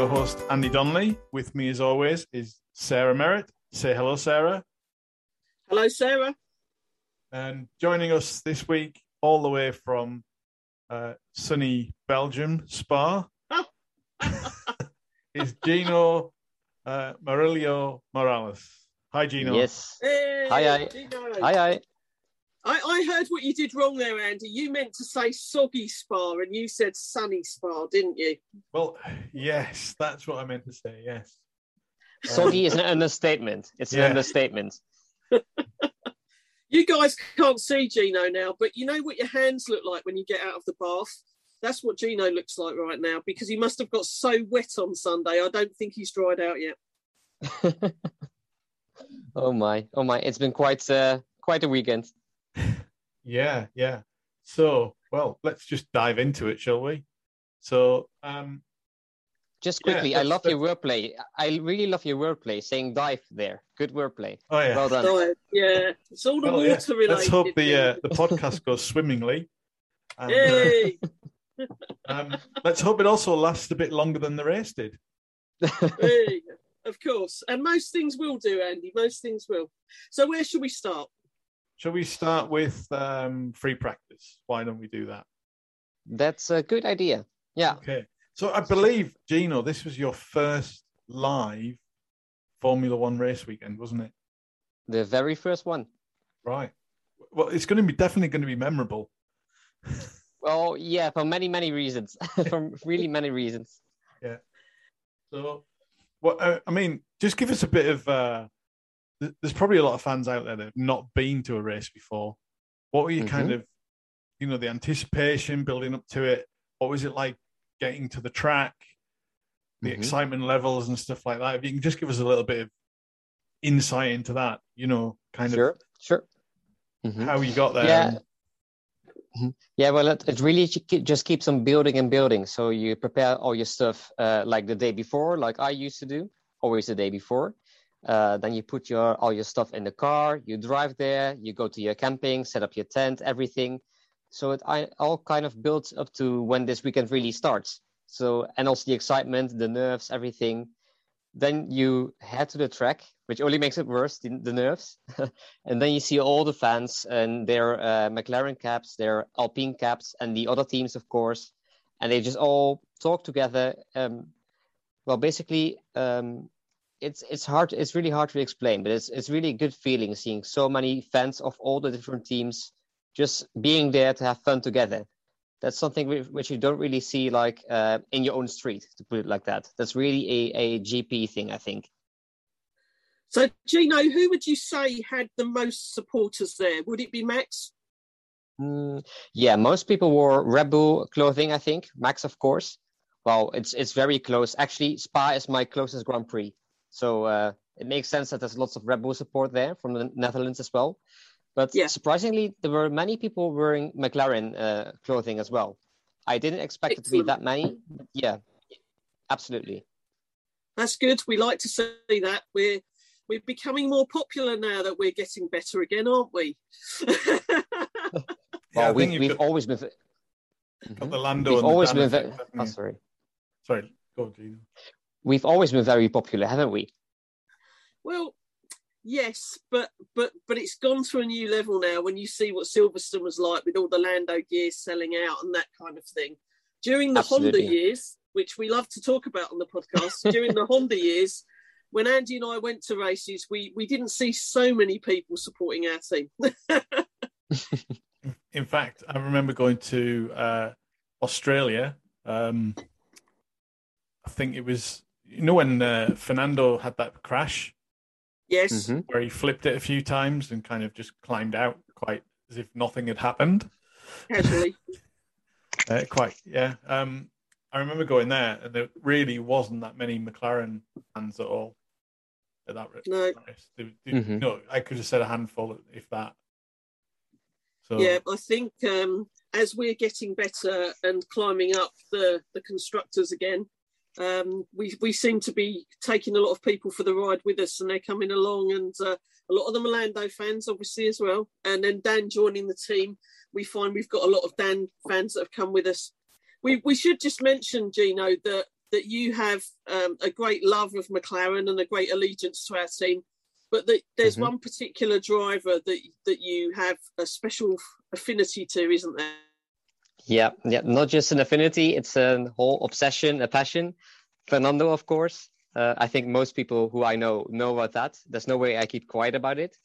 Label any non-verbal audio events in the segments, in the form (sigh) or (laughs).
your host, Andy Donnelly. With me, as always, is Sarah Merritt. Say hello, Sarah. Hello, Sarah. And joining us this week, all the way from uh, sunny Belgium, Spa, (laughs) is Gino uh, Murillo Morales. Hi, Gino. Yes. Hey, Hi, hi. Gino. Hi, hi. I, I heard what you did wrong there, Andy. You meant to say soggy spa and you said sunny spa, didn't you? Well, yes, that's what I meant to say. Yes. Soggy is an understatement. It's Yeah. an understatement. You guys can't see Gino now, but you know what your hands look like when you get out of the bath? That's what Gino looks like right now because he must have got so wet on Sunday. I don't think he's dried out yet. (laughs) oh my, oh my! It's been quite uh, quite a weekend. Yeah, yeah. So, well, let's just dive into it, shall we? So, um, Just Yeah, quickly, I that's- love your wordplay. I really love your wordplay. Saying dive there, good wordplay. oh yeah. Well done. Right, yeah, it's all the Well, yeah. water related. Let's hope the uh, the podcast goes swimmingly. And, uh, Hey, um, let's hope it also lasts a bit longer than the race did. hey, of course. And most things will do, Andy. Most things will. So where should we start? Shall we start with um, free practice? Why don't we do that? That's a good idea. Yeah, Okay. So I believe, Gino, this was your first live Formula One race weekend, wasn't it? the very first one. Right. Well, it's going to be definitely going to be memorable. Well, yeah, for many many reasons. (laughs) for really many reasons. Yeah. So, well, uh, I mean, just give us a bit of. Uh, there's probably a lot of fans out there that have not been to a race before. What were you kind of, you know, the anticipation building up to it? What was it like getting to the track, the Mhm. excitement levels and stuff like that? If you can just give us a little bit of insight into that, you know, kind Sure, of sure. Mhm. how you got there. Yeah. and- Yeah, well, it, it really just keeps on building and building. So you prepare all your stuff uh, like the day before, like I used to do, always the day before. Uh, then you put your all your stuff in the car. You drive there. You go to your camping, set up your tent, everything. So it I, all kind of builds up to when this weekend really starts. So and also the excitement, the nerves, everything. Then you head to the track, which only makes it worse, the, the nerves. (laughs) and then you see all the fans and their uh, McLaren caps, their Alpine caps, and the other teams, of course, and they just all talk together. Um, well, basically, um, it's it's hard. It's really hard to explain, but it's it's really a good feeling seeing so many fans of all the different teams just being there to have fun together. That's something which, you don't really see like uh, in your own street, to put it like that. That's really a, a GP thing, I think. So, Gino, who would you say had the most supporters there? Would it be Max? Mm, yeah, most people wore Red Bull clothing, I think. Max, of course. Well, it's it's very close. Actually, Spa is my closest Grand Prix, so uh, it makes sense that there's lots of Red Bull support there from the Netherlands as well. But Yeah. surprisingly, there were many people wearing McLaren uh, clothing as well. I didn't expect it to be that many. Yeah, absolutely. That's good. We like to see that. We're we're becoming more popular now that we're getting better again, aren't we? (laughs) Yeah, well, we, think you've we've got- always been. got the Lando We've and always Dan been. effect, Ve- oh, sorry. Sorry, go on, Gino. We've always been very popular, haven't we? well, yes, but but but it's gone to a new level now. When you see what Silverstone was like with all the Lando gears selling out and that kind of thing, during the Absolutely. Honda years, which we love to talk about on the podcast, (laughs) during the Honda years. When Andy and I went to races, we, we didn't see so many people supporting our team. (laughs) In fact, I remember going to uh, Australia. Um, I think it was, you know, when uh, Fernando had that crash yes, Mhm. where he flipped it a few times and kind of just climbed out quite as if nothing had happened. casually. (laughs) Uh, quite, yeah. Um, I remember going there, and there really wasn't that many McLaren fans at all at that race. No. There- there- Mhm. No, I could have said a handful, if that. So, Yeah, I think um, as we're getting better and climbing up the, the constructors again, um, we we seem to be taking a lot of people for the ride with us, and they're coming along, and uh, a lot of them are Lando fans, obviously as well. And then Dan joining the team, we find we've got a lot of Dan fans that have come with us. We we should just mention Gino that that you have um, a great love of McLaren and a great allegiance to our team, but that there's mm-hmm. one particular driver that that you have a special affinity to, isn't there? Yeah, yeah, not just an affinity; it's a whole obsession, a passion. Fernando, of course. Uh, I think most people who I know know about that. There's no way I keep quiet about it.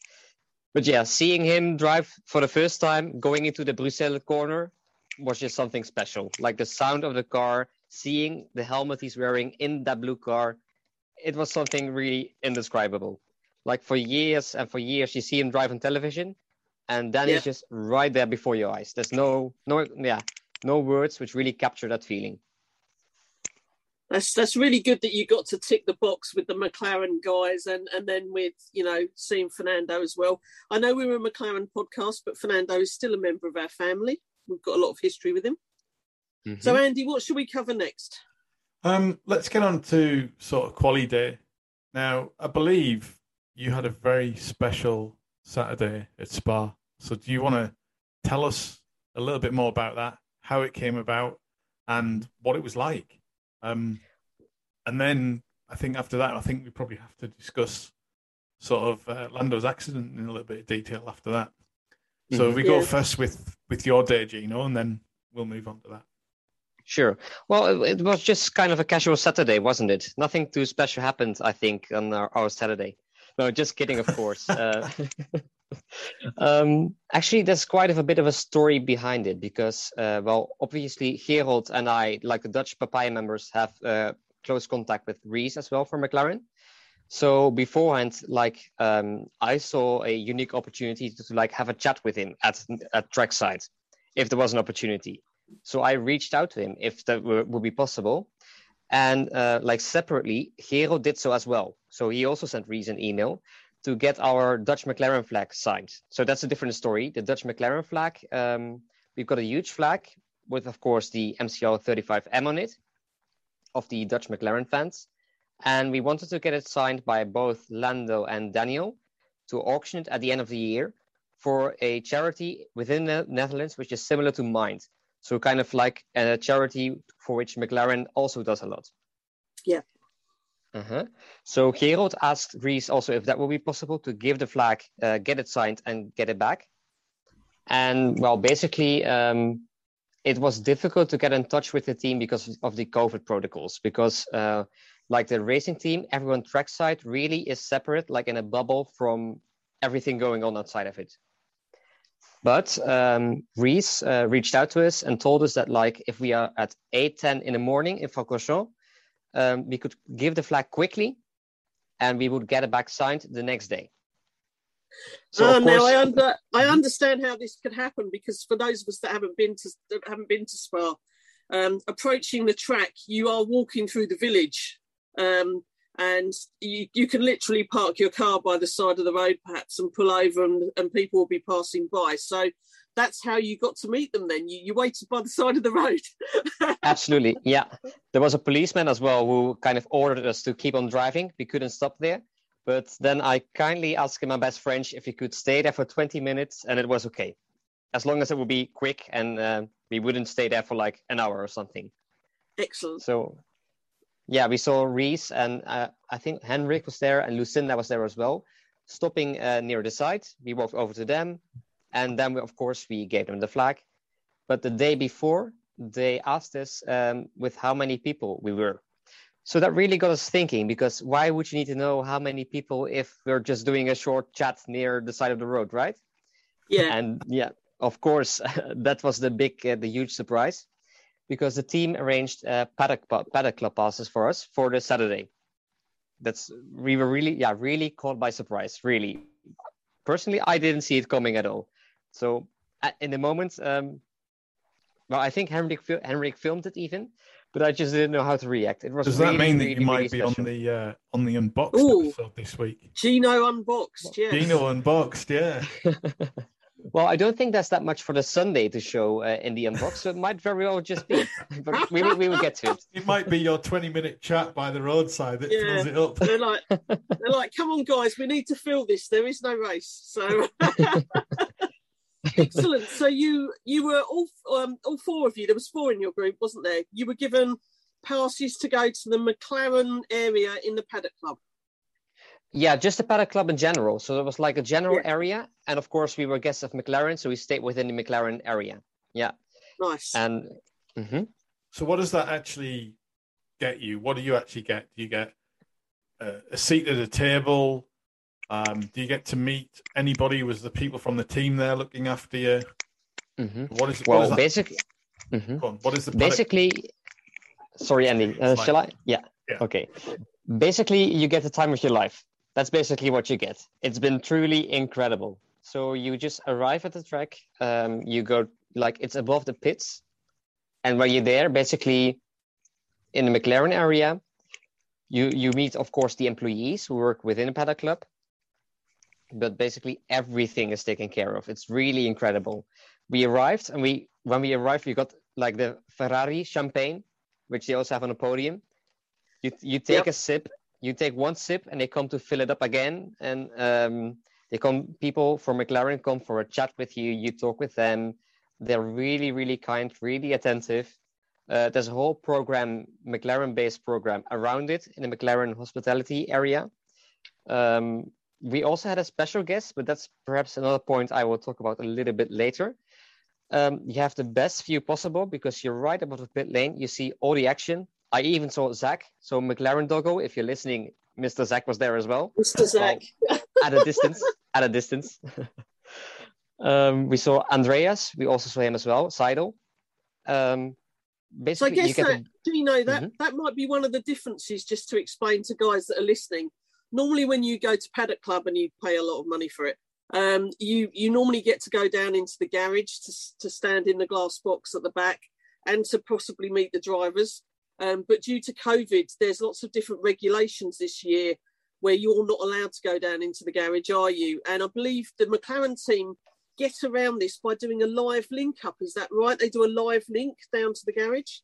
But yeah, seeing him drive for the first time, going into the Bruxelles corner, was just something special. Like the sound of the car, seeing the helmet he's wearing in that blue car, it was something really indescribable. Like for years and for years, you see him drive on television, and then yeah. he's just right there before your eyes. There's no, no, yeah, no words which really capture that feeling. That's that's really good that you got to tick the box with the McLaren guys and and then with you know seeing Fernando as well. I know we were a McLaren podcast, but Fernando is still a member of our family. We've got a lot of history with him. Mm-hmm. So Andy, what should we cover next? Um, let's get on to sort of quali day. Now, I believe you had a very special Saturday at Spa. So do you want to tell us a little bit more about that, how it came about, and what it was like? Um, and then I think after that, I think we probably have to discuss sort of uh, Lando's accident in a little bit of detail after that. So mm-hmm. we go first with with your day, Gino, and then we'll move on to that. Sure. Well, it, it, was just kind of a casual Saturday, wasn't it? Nothing too special happened, I think, on our, our Saturday. No, just kidding, of course. uh, (laughs) um, actually, there's quite of a bit of a story behind it because, uh, well, obviously, Gerold and I, like the Dutch Papaya members, have uh, close contact with Reese as well for McLaren. So beforehand, like um, I saw a unique opportunity to, to, like have a chat with him at at trackside, if there was an opportunity. So I reached out to him if that were, would be possible, and uh, like separately, Hero did so as well. So he also sent Reese an email to get our Dutch McLaren flag signed. So that's a different story. The Dutch McLaren flag, um, we've got a huge flag with, of course, the MCL 35M on it of the Dutch McLaren fans. And we wanted to get it signed by both Lando and Daniel to auction it at the end of the year for a charity within the Netherlands, which is similar to Mind. So kind of like a charity for which McLaren also does a lot. Yeah. Uh-huh. So Gerold asked Reese also if that would be possible to give the flag, uh, get it signed, and get it back. And well, basically, um, it was difficult to get in touch with the team because of the COVID protocols. Because uh, like the racing team, everyone trackside really is separate, like in a bubble from everything going on outside of it. But um, Reese uh, reached out to us and told us that like if we are at 8:10 in the morning in Francorchamps, um, we could give the flag quickly and we would get it back signed the next day. So uh, course... now I under I understand how this could happen because for those of us that haven't been to that haven't been to Spa, um, approaching the track, you are walking through the village, um, and you, you can literally park your car by the side of the road perhaps and pull over, and, and people will be passing by. So that's how you got to meet them then. You, you waited by the side of the road. (laughs) Absolutely. Yeah. There was a policeman as well who kind of ordered us to keep on driving. We couldn't stop there. But then i kindly asked him my best french if he could stay there for 20 minutes and it was okay. As long as it would be quick and uh, we wouldn't stay there for like an hour or something. Excellent. So yeah we saw reese and uh, i think henrik was there and lucinda was there as well stopping uh, near the site we walked over to them and then, we, of course, we gave them the flag. But the day before, they asked us um, with how many people we were. So that really got us thinking because why would you need to know how many people if we're just doing a short chat near the side of the road, right? Yeah. And yeah, of course, (laughs) that was the big, uh, the huge surprise because the team arranged uh, paddock, paddock club passes for us for the Saturday. That's we were really, yeah, really caught by surprise. Really, personally, I didn't see it coming at all. So in the moment, um, well, I think Henrik Henrik filmed it even, but I just didn't know how to react. It was. Does really, that mean really, that you might really be special. on the uh, on the unboxed Ooh. episode this week? Gino unboxed, yeah. Gino unboxed, yeah. (laughs) well, I don't think that's that much for the Sunday to show uh, in the unbox, so it might very well just be. (laughs) but we will, we will get to it. It might be your twenty minute chat by the roadside that Yeah. fills it up. They're like, they're like, come on, guys, we need to fill this. There is no race, so (laughs) excellent. So you you were all um, all four of you. There was four in your group, wasn't there? You were given passes to go to the McLaren area in the paddock club? Yeah, just the paddock club in general. So it was like a general yeah. area, and of course we were guests of McLaren, so we stayed within the McLaren area. Yeah. Nice. And mm-hmm. so, what does that actually get you? What do you actually get? Do you get a, a seat at a table? Um, do you get to meet anybody? Was the people from the team there looking after you? Mm-hmm. What is well, what basically? Mm-hmm. What is the paddock? basically? Sorry, Andy. Uh, shall I? Yeah. yeah. Okay. Basically, you get the time of your life. That's basically what you get. It's been truly incredible. So you just arrive at the track. Um, you go like it's above the pits, and when you're there, basically in the McLaren area, you you meet, of course, the employees who work within the paddock club. But basically, everything is taken care of. It's really incredible. We arrived, and we when we arrived, we got like the Ferrari champagne, which they also have on the podium. You you take yep. a sip, you take one sip, and they come to fill it up again, and um, they come. People from McLaren come for a chat with you. You talk with them. They're really, really kind, really attentive. Uh, there's a whole program, McLaren-based program around it in the McLaren hospitality area. Um, we also had a special guest, but that's perhaps another point I will talk about a little bit later. Um, you have the best view possible because you're right above the pit lane. You see all the action. I even saw Zak, so McLaren Doggo. If you're listening, Mr. Zak was there as well. Mr. Well, at a distance. at a distance. (laughs) um, we saw Andreas. We also saw him as well. Seidel. Um, basically, so I guess that, a... do you know that mm-hmm. that might be one of the differences? Just to explain to guys that are listening. Normally, when you go to Paddock Club and you pay a lot of money for it, um, you you normally get to go down into the garage to to stand in the glass box at the back and to possibly meet the drivers. Um, but due to COVID, there's lots of different regulations this year where you're not allowed to go down into the garage, are you? And I believe the McLaren team get around this by doing a live link up. Is that right? They do a live link down to the garage?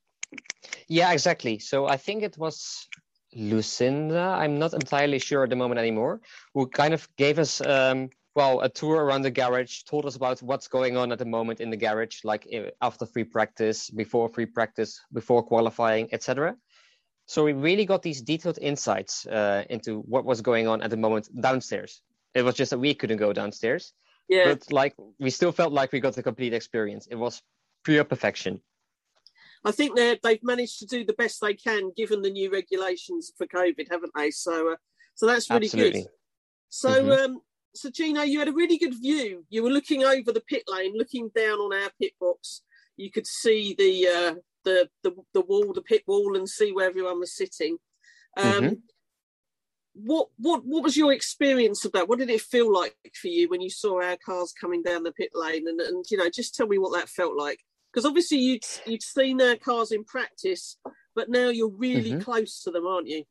Yeah, exactly. So I think it was Lucinda, I'm not entirely sure at the moment anymore, who kind of gave us. Um, well, a tour around the garage, told us about what's going on at the moment in the garage, like eh, after free practice, before free practice, before qualifying, etc. So we really got these detailed insights uh, into what was going on at the moment downstairs. It was just that we couldn't go downstairs. Yeah. But like we still felt like we got the complete experience. It was pure perfection. I think they they've managed to do the best they can given the new regulations for COVID, haven't they? So, uh, so that's really Absolutely. good. So, mm-hmm. um, so Gino, you had a really good view. You were looking over the pit lane, looking down on our pit box. You could see the uh, the, the the wall, the pit wall, and see where everyone was sitting. Um, mm-hmm. What what what was your experience of that? What did it feel like for you when you saw our cars coming down the pit lane? And, and you know, just tell me what that felt like. Because obviously you'd you'd seen our cars in practice, but now you're really mm-hmm. close to them, aren't you?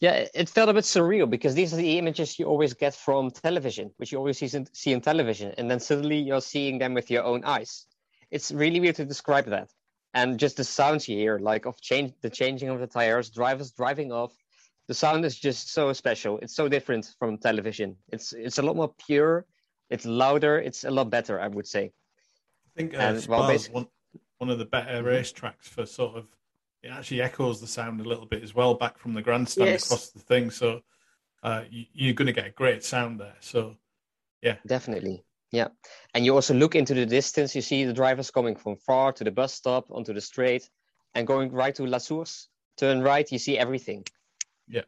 Yeah, it felt a bit surreal because these are the images you always get from television, which you always see in, see in television, and then suddenly you're seeing them with your own eyes it's really weird to describe that. And just the sounds you hear, like of change, the changing of the tires, drivers driving off, the sound is just so special. It's so different from television. It's it's a lot more pure. It's louder. It's a lot better, I would say. I think uh, and, well, one one of the better mm-hmm. racetracks for sort of it actually echoes the sound a little bit as well back from the grandstand yes. across the thing. So uh, you, are going to get a great sound there. So yeah, definitely. Yeah, and you also look into the distance. You see the drivers coming from far to the bus stop onto the straight, and going right to La Source. Turn right, you see everything. Yeah,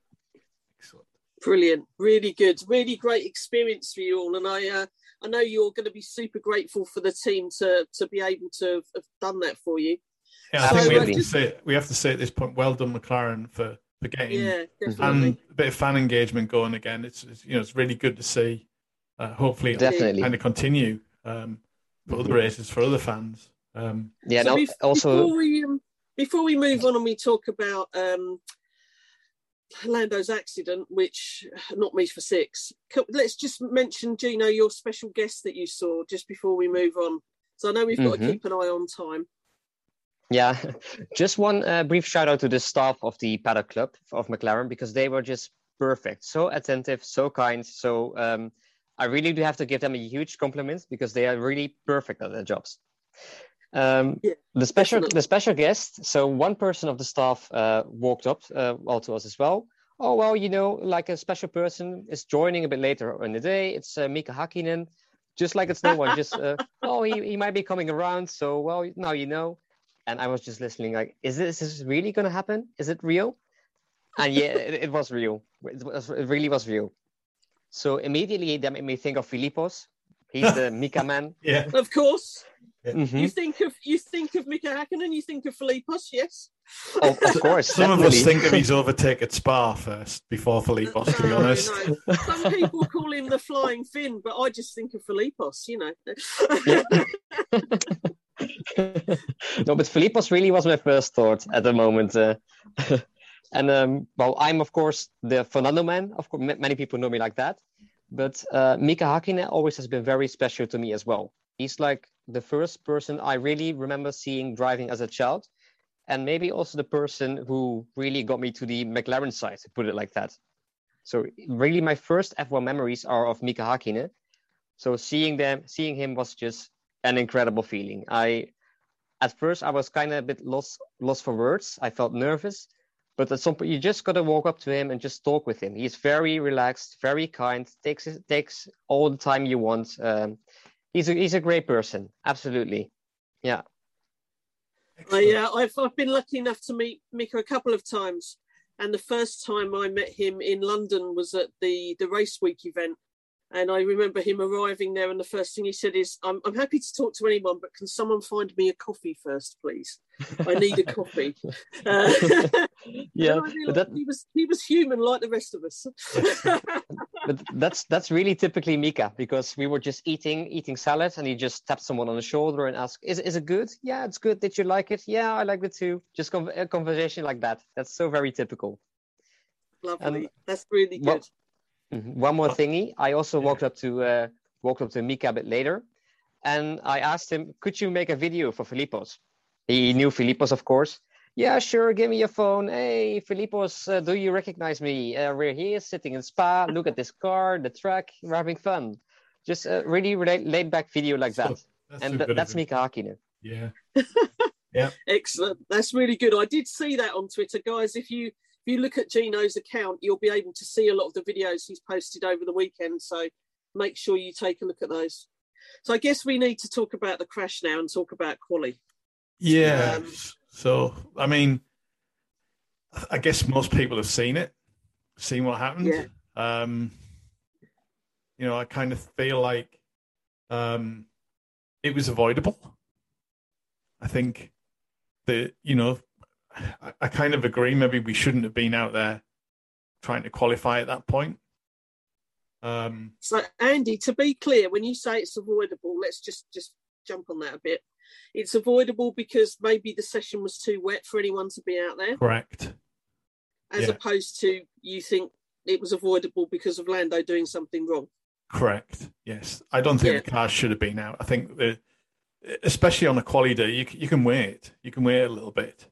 excellent. Brilliant, really good, really great experience for you all, and I, uh, I know you're going to be super grateful for the team to to be able to have, have done that for you. Yeah, I think we have, to say, we have to say at this point, well done, McLaren, for for getting yeah, and a bit of fan engagement going again. It's, it's you know it's really good to see uh, hopefully definitely kind of continue um, for other races for other fans. Um, yeah, so no, also before we, um, before we move on and we talk about um, Lando's accident, which not me for six. Let's just mention Gino, your special guest that you saw just before we move on. So I know we've got mm-hmm. to keep an eye on time. Yeah, (laughs) just one uh, brief shout out to the staff of the paddock club of McLaren because they were just perfect, so attentive, so kind, so um, I really do have to give them a huge compliment because they are really perfect at their jobs. Um, yeah, the special definitely. the special guest. So one person of the staff uh, walked up uh, well to us as well. Oh well, you know, like a special person is joining a bit later in the day. It's uh, Mika Hakkinen. Just like it's no one. Just uh, (laughs) oh, he, he might be coming around. So well, now you know. And I was just listening. Like, is this, is this really going to happen? Is it real? And yeah, it, it, was real. It, was, it really was real. So immediately that made me think of Philippos. He's the (laughs) Mika man. Yeah, of course. Mm-hmm. You think of you think of Mika Hakkinen, you think of Philippos, yes. Oh, of course. Some definitely. of us think of his overtake at Spa first before Philippos, no, to be honest. No. Some people call him the flying Finn, but I just think of Philippos, you know. (laughs) (laughs) no, but Philippos really was my first thought at the moment. Uh, (laughs) and um, well, I'm of course the Fernando man. Of course, many people know me like that. But uh, Mika Hakkinen always has been very special to me as well. He's like the first person I really remember seeing driving as a child, and maybe also the person who really got me to the McLaren side, to put it like that. So really, my first F1 memories are of Mika Hakkinen. So seeing them, seeing him was just an incredible feeling. I, at first, I was kind of a bit lost, lost for words. I felt nervous, but at some point, you just got to walk up to him and just talk with him. He's very relaxed, very kind, takes takes all the time you want. Um, he's a, he's a great person. Absolutely. Yeah. I, uh, I've, I've been lucky enough to meet Mika a couple of times. And the first time I met him in London was at the, the Race Week event. And I remember him arriving there, and the first thing he said is, I'm, I'm happy to talk to anyone, but can someone find me a coffee first, please? I need a coffee. (laughs) Uh, (laughs) yeah, that... he was he was human like the rest of us. (laughs) but that's that's really typically Mika because we were just eating eating salad and he just tapped someone on the shoulder and asked, "Is is it good? Yeah, it's good. Did you like it? Yeah, I like it too." Just a conversation like that. That's so very typical. Lovely. that's really good. Well. One more thingy. I also yeah. walked up to uh, walked up to Mika a bit later, and I asked him, "Could you make a video for Philippos?" He knew Philippos, of course, yeah, sure. Give me your phone. Hey, Philippos, uh, do you recognize me? Uh, we're here sitting in Spa. Look at this car, the track. We're having fun. Just a really laid back video like that. So, that's and th- that's Mika Hakkinen. Yeah. (laughs) yeah. Excellent. That's really good. I did see that on Twitter, guys. If you if you look at Gino's account, you'll be able to see a lot of the videos he's posted over the weekend. So make sure you take a look at those. So I guess we need to talk about the crash now and talk about quali. Yeah. Um, so, I mean, I guess most people have seen it, seen what happened. Yeah. Um, you know, I kind of feel like um, it was avoidable. I think that, you know, I, I kind of agree. Maybe we shouldn't have been out there trying to qualify at that point. Um, so, Andy, to be clear, when you say it's avoidable, let's just just jump on that a bit it's avoidable because maybe the session was too wet for anyone to be out there. Correct. As yeah. opposed to you think it was avoidable because of Lando doing something wrong. Correct. Yes, I don't think yeah. the car should have been out. I think the, especially on a quali day, you you can wait. You can wait a little bit.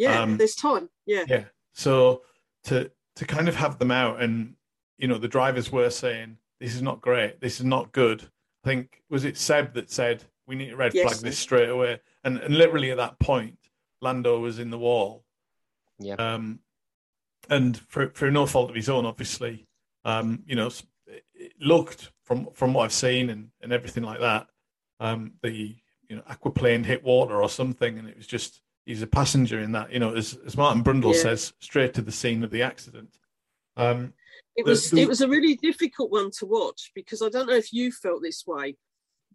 Yeah, um, there's time. Yeah. Yeah. So to to kind of have them out, and you know, the drivers were saying this is not great. This is not good. I think was it Seb that said we need to red yes. flag this straight away. And and literally at that point, Lando was in the wall. Yeah. Um, and for for no fault of his own, obviously, um, you know, it looked from from what I've seen and and everything like that, um, the you know aquaplane hit water or something, and it was just he's a passenger in that. You know, as as Martin Brundle yeah. says, straight to the scene of the accident. Um, it was the, the, it was a really difficult one to watch because I don't know if you felt this way,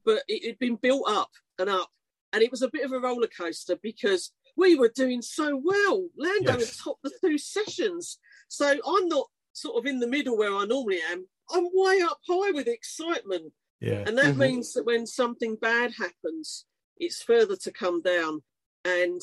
but it had been built up and up, and it was a bit of a roller coaster because we were doing so well. Lando yes. had topped the two sessions, so I'm not sort of in the middle where I normally am. I'm way up high with excitement, yeah, and that mm-hmm. means that when something bad happens, it's further to come down. And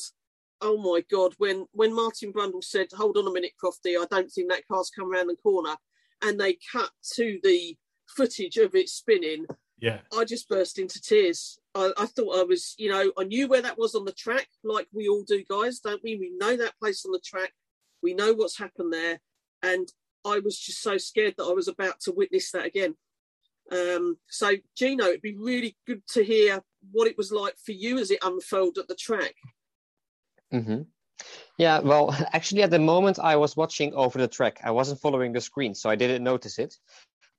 oh my god, when when Martin Brundle said, "Hold on a minute, Crofty, I don't think that car's come around the corner," and they cut to the footage of it spinning, yeah. I just burst into tears. I, I, thought I was, you know, I knew where that was on the track, like we all do, guys, don't we? We know that place on the track. We know what's happened there. And I was just so scared that I was about to witness that again. Um, so, Gino, it'd be really good to hear what it was like for you as it unfolded at the track. Mm-hmm. Yeah, well, (laughs) actually, at the moment, I was watching over the track. I wasn't following the screen, so I didn't notice it.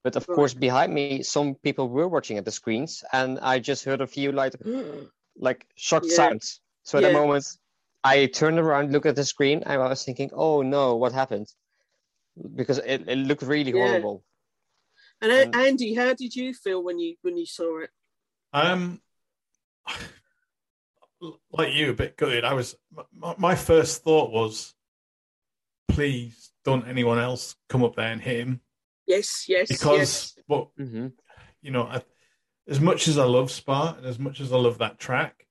But of right. course, behind me, some people were watching at the screens, and I just heard a few like, (gasps) like shocked yeah. sounds. So at yeah. the moment, I turned around, looked at the screen, and I was thinking, "Oh no, what happened?" Because it, it looked really yeah. horrible. And, and Andy, how did you feel when you when you saw it? Um, like you, a bit gutted. I was my, my first thought was, please don't anyone else come up there and hit him. Yes, yes, because yes. well, mm-hmm. you know, I, as much as I love Spa and as much as I love that track,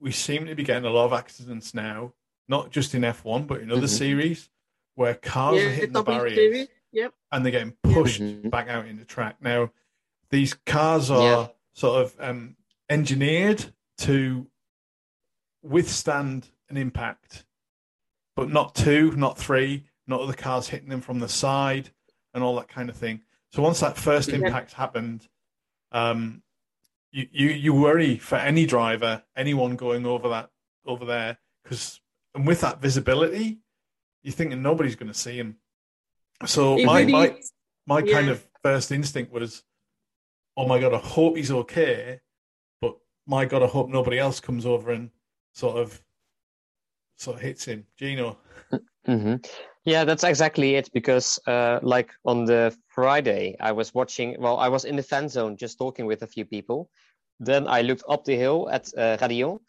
we seem to be getting a lot of accidents now, not just in F1 but in other mm-hmm. series where cars yeah, are hitting the barriers yep. and they're getting pushed mm-hmm. back out in the track. Now, these cars are yeah. sort of um, engineered to withstand an impact, but not two, not three, not other cars hitting them from the side and all that kind of thing. So once that first impact happened, um, you, you you worry for any driver, anyone going over that over there, because and with that visibility, you're thinking nobody's going to see him. So it my really my my yeah. kind of first instinct was, oh my god, I hope he's okay, my god, I hope nobody else comes over and sort of sort of hits him. Gino. Mm-hmm. Yeah, that's exactly it. Because uh, like on the Friday, I was watching. Well, I was in the fan zone just talking with a few people. Then I looked up the hill at uh, Raidillon,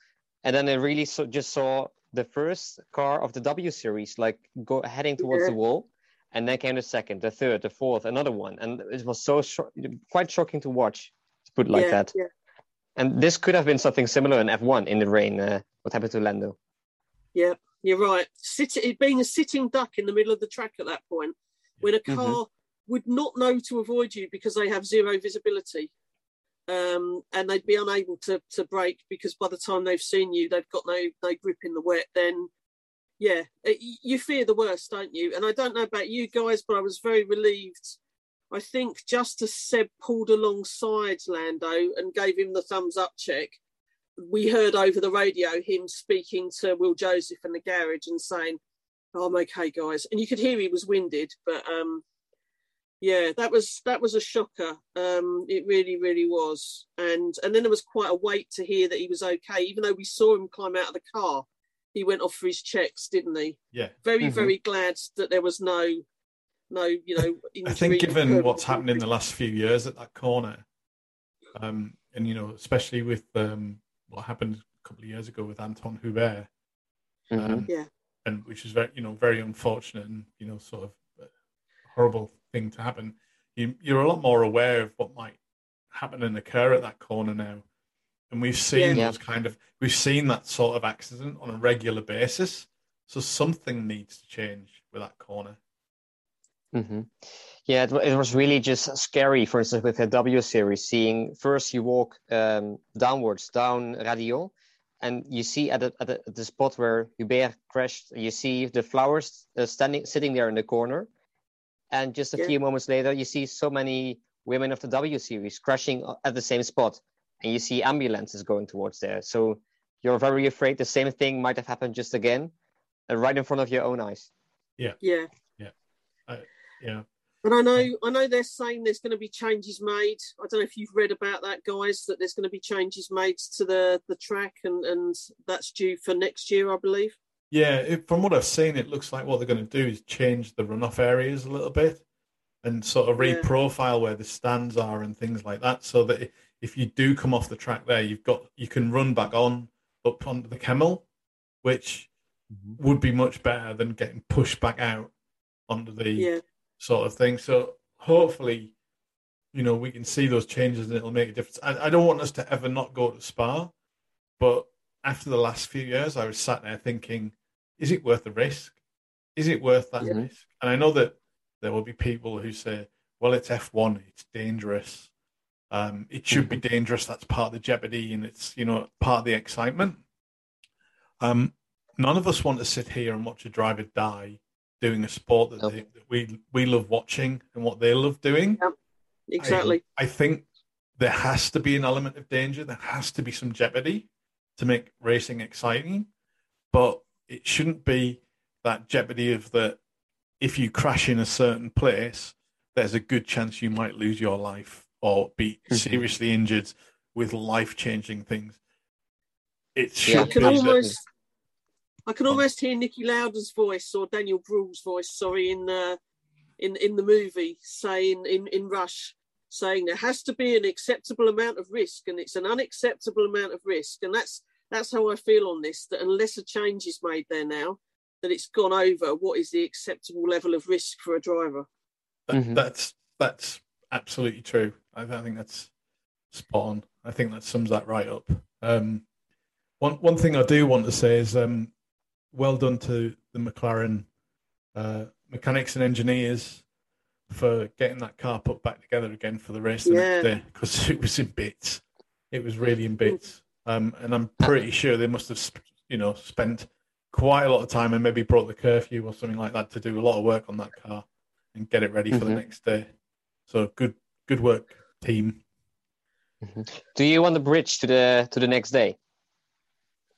and then I really so, just saw the first car of the W series like go heading towards yeah. the wall, and then came the second, the third, the fourth, another one, and it was so sh- quite shocking to watch. To put it like yeah, that. Yeah. And this could have been something similar in F1 in the rain. Uh, what happened to Lando? Yeah, you're right. Sitting, being a sitting duck in the middle of the track at that point, when a mm-hmm. car mm-hmm. would not know to avoid you because they have zero visibility, um, and they'd be unable to to brake because by the time they've seen you, they've got no no grip in the wet. Then, yeah, you fear the worst, don't you? And I don't know about you guys, but I was very relieved I think just as Seb pulled alongside Lando and gave him the thumbs up check, we heard over the radio him speaking to Will Joseph in the garage and saying, oh, "I'm okay, guys," and you could hear he was winded, but um, yeah, that was that was a shocker. Um, it really, really was, and and then there was quite a wait to hear that he was okay, even though we saw him climb out of the car. He went off for his checks, didn't he? Yeah. Very, mm-hmm. very glad that there was no no, you know. I think given what's happened in the last few years at that corner, um, and you know, especially with um, what happened a couple of years ago with Anthoine Hubert, mm-hmm. um, yeah, and which is very, you know, very unfortunate and you know, sort of horrible thing to happen. You, you're a lot more aware of what might happen and occur at that corner now, and we've seen yeah. those kind of, we've seen that sort of accident on a regular basis. So something needs to change with that corner. Mm-hmm. Yeah, it, it, was really just scary. For instance, with the W series, seeing first you walk um, downwards down Raidillon, and you see at the, at the, at the spot where Hubert crashed, you see the flowers uh, standing sitting there in the corner, and just a yeah. few moments later, you see so many women of the W series crashing at the same spot, and you see ambulances going towards there. So you're very afraid the same thing might have happened just again, uh, right in front of your own eyes. Yeah. Yeah. Yeah. And I know, I know they're saying there's going to be changes made. I don't know if you've read about that, guys. That there's going to be changes made to the the track, and and that's due for next year, I believe. Yeah, it, from what I've seen, it looks like what they're going to do is change the runoff areas a little bit, and sort of reprofile yeah. where the stands are and things like that, so that if you do come off the track there, you've got you can run back on up onto the Kemmel, which mm-hmm. would be much better than getting pushed back out onto the yeah sort of thing. So hopefully, you know, we can see those changes and it'll make a difference. I, I don't want us to ever not go to Spa, but after the last few years, I was sat there thinking, is it worth the risk? Is it worth that yeah. risk? And I know that there will be people who say, well, it's F1, it's dangerous. Um, it should be mm-hmm. dangerous. That's part of the jeopardy and it's, you know, part of the excitement. Um, none of us want to sit here and watch a driver die doing a sport that, they, that we we love watching and what they love doing. Yeah, exactly. I, I, think there has to be an element of danger. There has to be some jeopardy to make racing exciting, but it shouldn't be that jeopardy of that if you crash in a certain place, there's a good chance you might lose your life or be mm-hmm. seriously injured with life changing things. It should yeah, can almost, I can almost hear Niki Lauda's voice or Daniel Bruhl's voice, sorry, in the in in the movie saying in in Rush saying there has to be an acceptable amount of risk and it's an unacceptable amount of risk. And that's that's how I feel on this that unless a change is made there now that it's gone over what is the acceptable level of risk for a driver? That, mm-hmm. that's that's absolutely true. I, I, think that's spot on. I think that sums that right up. Um, one one thing I do want to say is um, well done to the McLaren uh, mechanics and engineers for getting that car put back together again for the race the yeah. next day because (laughs) it was in bits. It was really in bits, um, and I'm pretty sure they must have, you know, spent quite a lot of time and maybe brought the curfew or something like that to do a lot of work on that car and get it ready mm-hmm. for the mm-hmm. next day. So good, good work, team. Mm-hmm. Do you want the bridge to the to the next day?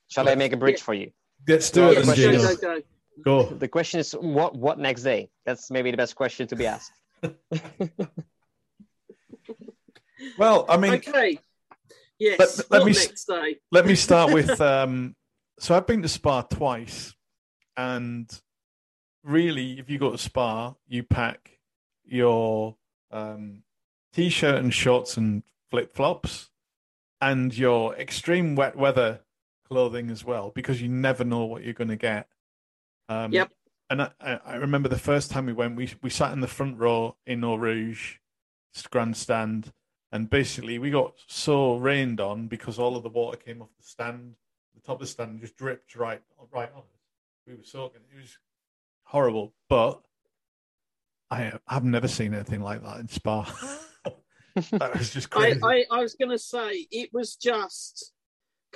Shall I make a bridge for you? Let's do it, go, go, go. The question is, what what next day? That's maybe the best question to be asked. (laughs) well, I mean, okay, yes. Let, let me next day? let me start with. Um, so I've been to Spa twice, and really, if you go to Spa, you pack your um, t-shirt and shorts and flip flops, and your extreme wet weather clothing as well, because you never know what you're going to get. Um, yep and I, I, remember the first time we went, we we sat in the front row in Eau Rouge grandstand, and basically we got so rained on because all of the water came off the stand, the top of the stand, just dripped right right on us. We were soaking. It was horrible, but I I've never seen anything like that in Spa. (laughs) (laughs) that was just crazy. I, I, I was going to say it was just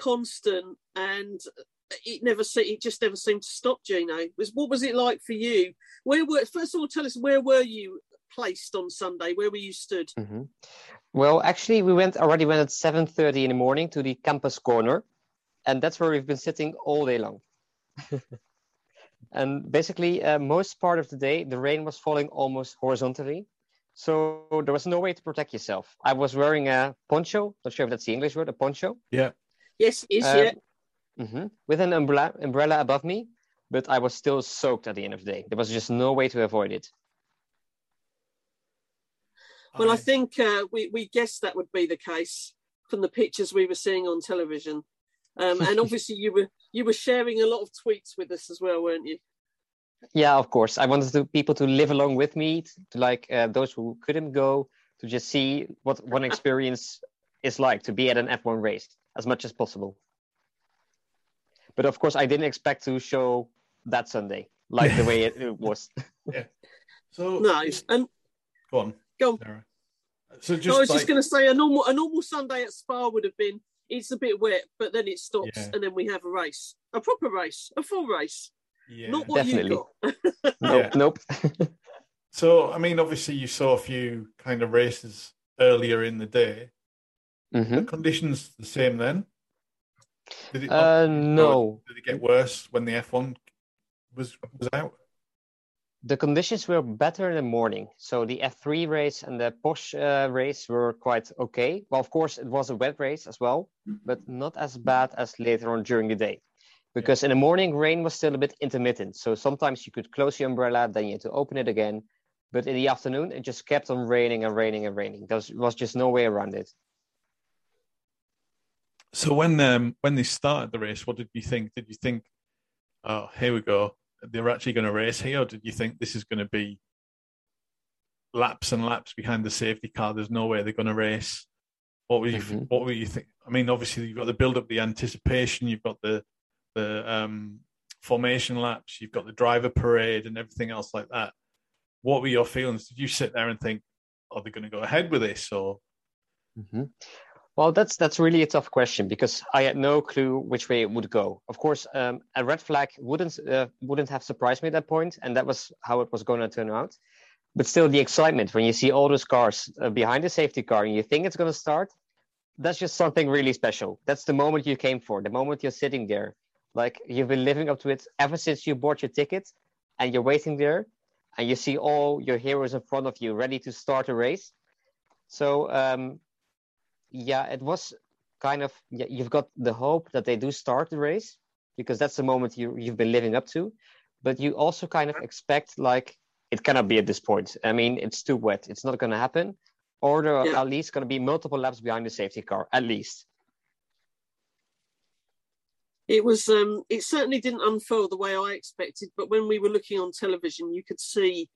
constant and it never it just never seemed to stop gino. Was what was it like for you? Where were first of all tell us where were you placed on sunday? Where were you stood? Mm-hmm. well actually we went already went at 7.30 in the morning to the campus corner and that's where we've been sitting all day long. (laughs) And basically uh, most part of the day the rain was falling almost horizontally. So there was no way to protect yourself. I was wearing a poncho. Not sure if that's the english word a poncho. Yeah yes is um, yeah mm-hmm. with an umbrella, umbrella above me, but I was still soaked at the end of the day. There was just no way to avoid it. Well, I think uh, we, we guessed that would be the case from the pictures we were seeing on television. Um, and (laughs) obviously, you were you were sharing a lot of tweets with us as well, weren't you? Yeah, of course. I wanted to, people to live along with me, to like uh, those who couldn't go, to just see what one (laughs) experience is like to be at an F1 race as much as possible. But of course, I didn't expect to show that Sunday like the way it, it (laughs) was. yeah. So nice. And go on. Go on. Sarah. So just no, I was like... just going to say a normal a normal Sunday at Spa would have been it's a bit wet, but then it stops yeah. and then we have a race, a proper race, a full race. Yeah, Not what definitely. you got. (laughs) nope, nope. so, I mean, obviously, you saw a few kind of races earlier in the day. Mm-hmm. The conditions the same then? Did it, uh, no. Did it get worse when the F1 was was out? The conditions were better in the morning. So the F3 race and the Porsche uh, race were quite okay. Well, of course, it was a wet race as well, but not as bad as later on during the day. Because in the morning, rain was still a bit intermittent. So sometimes you could close your umbrella, then you had to open it again. But in the afternoon, it just kept on raining and raining and raining. There was, was just no way around it. So when um, when they started the race, what did you think? Did you think, oh, here we go, they're actually going to race here, or did you think this is going to be laps and laps behind the safety car? There's no way they're going to race. What were you? Mm-hmm. What were you think? I mean, obviously you've got the build up, the anticipation. You've got the the um, formation laps. You've got the driver parade and everything else like that. What were your feelings? Did you sit there and think, are they going to go ahead with this, or? Mm-hmm. Well, that's that's really a tough question because I had no clue which way it would go. Of course, um, a red flag wouldn't uh, wouldn't have surprised me at that point, and that was how it was going to turn out. but still the excitement when you see all those cars uh, behind the safety car and you think it's going to start that's just something really special that's the moment you came for the moment you're sitting there like you've been living up to it ever since you bought your ticket and you're waiting there and you see all your heroes in front of you ready to start a race so um, yeah it was kind of yeah, you've got the hope that they do start the race because that's the moment you you've been living up to but you also kind of expect like it cannot be at this point i mean it's too wet it's not going to happen or there are Yeah. at least going to be multiple laps behind the safety car at least It was. Um, it certainly didn't unfold the way I expected, but when we were looking on television, you could see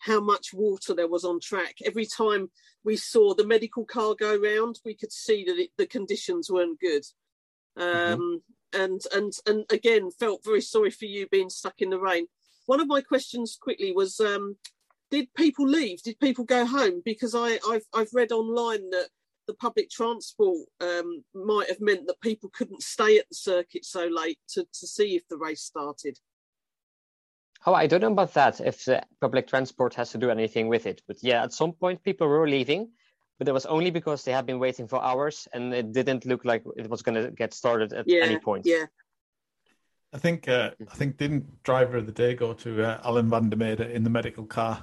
how much water there was on track. Every time we saw the medical car go round, we could see that it, the conditions weren't good. Um, And and and again, felt very sorry for you being stuck in the rain. One of my questions quickly was. Um, did people leave? Did people go home? Because I, I've, I've read online that the public transport um, might have meant that people couldn't stay at the circuit so late to, to see if the race started. Oh, I don't know about that. If the public transport has to do anything with it, but yeah, at some point people were leaving, but it was only because they had been waiting for hours and it didn't look like it was going to get started at Yeah, any point. Yeah, I think uh, I think didn't driver of the day go to uh, Alan van der Merwe in the medical car.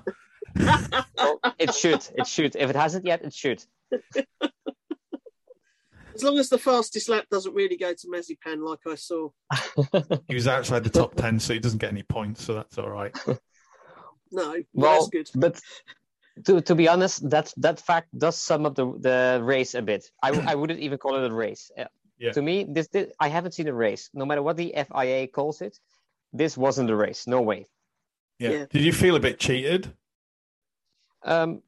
Well, (laughs) it should. It should. If it hasn't yet, it should. (laughs) as long as the fastest lap doesn't really go to Mazepin, like I saw. He was outside the top ten, so he doesn't get any points, so that's all right. (laughs) No, Well, that's good. but to to be honest, that that fact does sum up the the race a bit. I I wouldn't even call it a race. Uh, Yeah. To me, this, this I haven't seen a race. No matter what the FIA calls it, this wasn't a race. No way. Yeah. Yeah. Did you feel a bit cheated? Um,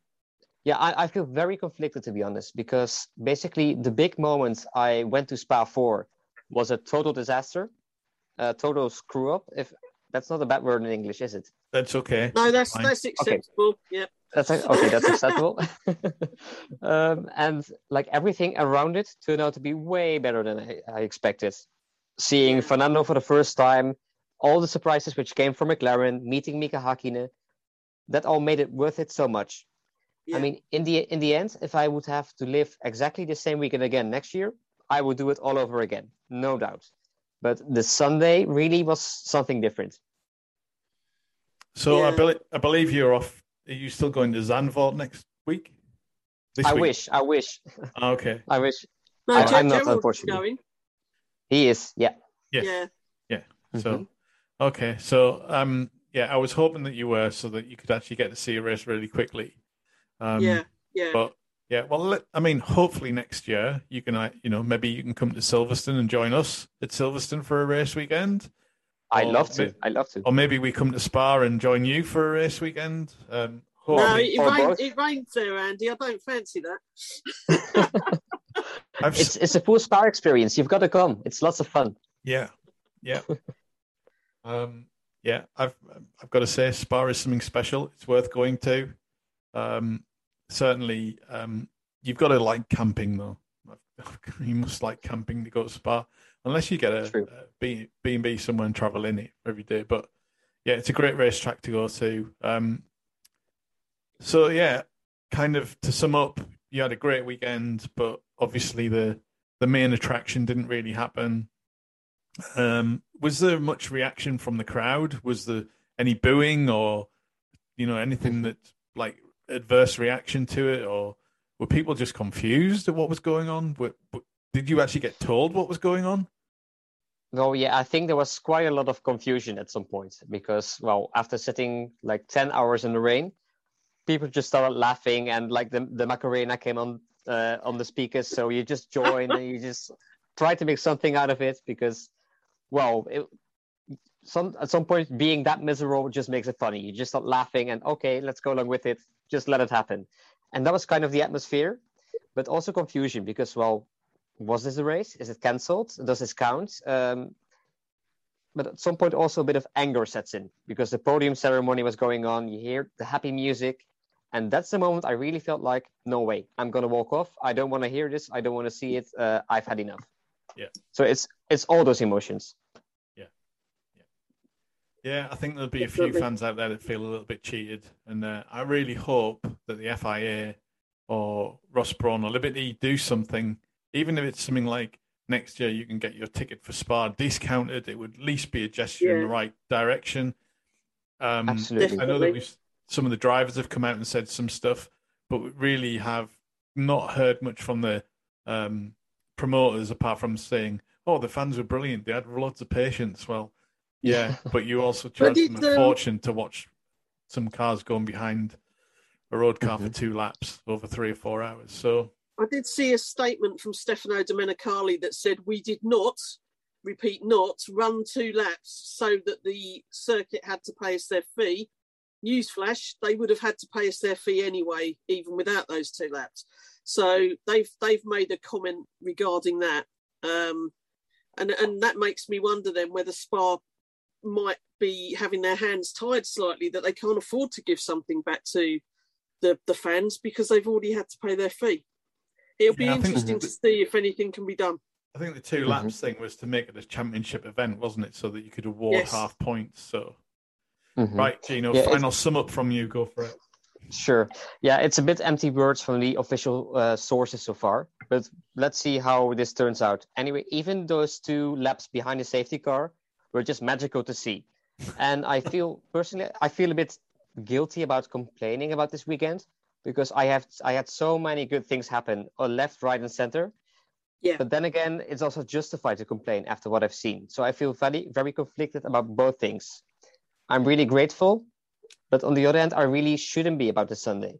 yeah, I, I feel very conflicted to be honest, because basically the big moment I went to Spa 4 was a total disaster, a total screw up. If that's not a bad word in English, is it? That's okay. No, that's Fine. that's acceptable. Yeah, That's okay. That's acceptable. (laughs) um, and like everything around it turned out to be way better than I, I expected. Seeing Fernando for the first time, all the surprises which came from McLaren, meeting Mika Hakkinen, that all made it worth it so much. Yeah. I mean, in the in the end, if I would have to live exactly the same weekend again next year, I would do it all over again, no doubt. But the Sunday really was something different. So I Yeah. believe I believe you're off. Are you still going to Zandvoort next week? This I week? wish, I wish, Ah, Okay. (laughs) I wish. no, I- Ger- I'm not, unfortunately. going. He is, yeah. Yes. Yeah, So, Mhm. okay. So, um, yeah, I was hoping that you were so that you could actually get to see a race really quickly. Um, yeah, yeah. But yeah, well, let, I mean, hopefully next year you can, uh, you know, maybe you can come to Silverstone and join us at Silverstone for a race weekend, I Or love to. I love to. or maybe we come to Spa and join you for a race weekend. Um, no, it, rain, it rains there, Andy. I don't fancy that. (laughs) I've s- It's it's a full spa experience. You've got to come. It's lots of fun. Yeah, yeah, um, yeah. I've I've got to say, Spa is something special. It's worth going to. Um, certainly, um, you've got to like camping though. (laughs) You must like camping to go to Spa, unless you get a, a B B and B somewhere and travel in it every day. But yeah, it's a great racetrack to go to. Um, so yeah, kind of to sum up, you had a great weekend, but obviously the the main attraction didn't really happen. Um, was there much reaction from the crowd? Was there any booing or you know anything that like adverse reaction to it, or were people just confused at what was going on? Were, did you actually get told what was going on? No, yeah, I think there was quite a lot of confusion at some point because, well, after sitting like 10 hours in the rain, people just started laughing and like the, the Macarena came on uh, on the speakers. So you just join and you just try to make something out of it because, well, it, some at some point being that miserable just makes it funny. You just start laughing and okay, let's go along with it. Just let it happen. And that was kind of the atmosphere, but also confusion because, well, was this a race? Is it cancelled? Does this count? Um, but at some point, also a bit of anger sets in because the podium ceremony was going on. You hear the happy music, and that's the moment I really felt like, no way, I'm gonna walk off. I don't want to hear this. I don't want to see it. Uh, I've had enough. Yeah. So it's it's all those emotions. Yeah, I think there'll be a few fans out there that feel a little bit cheated, and uh, I really hope that the FIA or Ross Brawn or Liberty do something, even if it's something like next year you can get your ticket for Spa discounted. It would at least be a gesture yeah. in the right direction. Um, Absolutely. I know that we've, some of the drivers have come out and said some stuff, but we really have not heard much from the um, promoters apart from saying, "Oh, the fans were brilliant. They had lots of patience." Well, yeah, (laughs) but you also charge them a um, fortune to watch some cars going behind a road car mm-hmm. for two laps over three or four hours. So I did see a statement from Stefano Domenicali that said we did not, repeat, not run two laps so that the circuit had to pay us their fee. Newsflash: they would have had to pay us their fee anyway, even without those two laps. So they've they've made a comment regarding that, um, and and that makes me wonder then whether Spa might be having their hands tied slightly that they can't afford to give something back to the, the fans because they've already had to pay their fee. It'll be yeah, interesting to see if anything can be done. I think the 2 mm-hmm. laps thing was to make it a championship event, wasn't it? So that you could award yes. half points. So, mm-hmm. right, Gino, yeah, final sum up from you. Go for it. Sure. Yeah, it's a bit empty words from the official uh, sources so far, but let's see how this turns out. Anyway, even those two laps behind the safety car were just magical to see. And I feel personally, I feel a bit guilty about complaining about this weekend because I have I had so many good things happen on left, right, and center. Yeah. But then again, it's also justified to complain after what I've seen. So I feel very very conflicted about both things. I'm really grateful, but on the other hand, I really shouldn't be about the Sunday.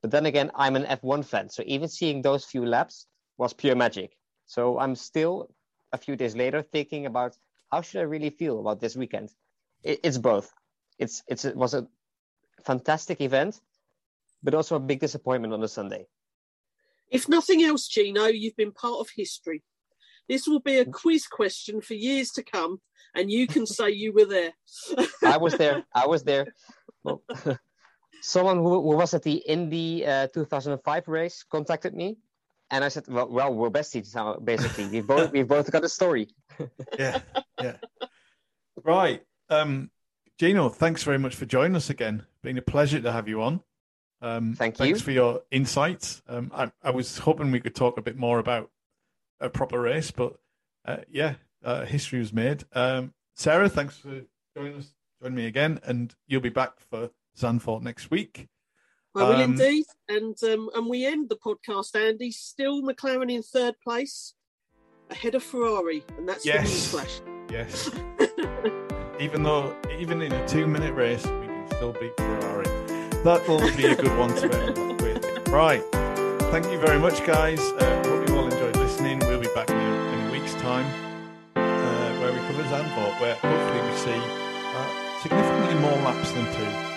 But then again, I'm an F1 fan, so even seeing those few laps was pure magic. So I'm still a few days later thinking about how should I really feel about this weekend. It, it's both. It's it's it was a fantastic event, but also a big disappointment on a Sunday. If nothing else, Gino, you've been part of history. This will be a quiz question for years to come, and you can say you were there. (laughs) I was there. I was there. Well, (laughs) someone who, who, was at the Indy uh, 2005 race contacted me, and I said, "Well, well we're besties now. Basically, We've both we've both got a story." (laughs) yeah, yeah. Right. Um, Gino, thanks very much for joining us again. Been a pleasure to have you on. Um, Thank you. Thanks for your insights. Um, I, I, was hoping we could talk a bit more about a proper race, but uh, yeah, uh, history was made. Um, Sarah, thanks for joining us, join me again, and you'll be back for Zandvoort next week. I will um, indeed, and um, and we end the podcast, Andy. Still McLaren in third place, ahead of Ferrari, and that's yes, the newsflash. Yes. (laughs) even though even in a two-minute race, we can still beat Ferrari. That will be a good one to end with. Right. Thank you very much, guys. Uh, hope you all enjoyed listening. We'll be back in a, in a week's time uh, where we cover Zandvoort, where hopefully we see uh, significantly more laps than two.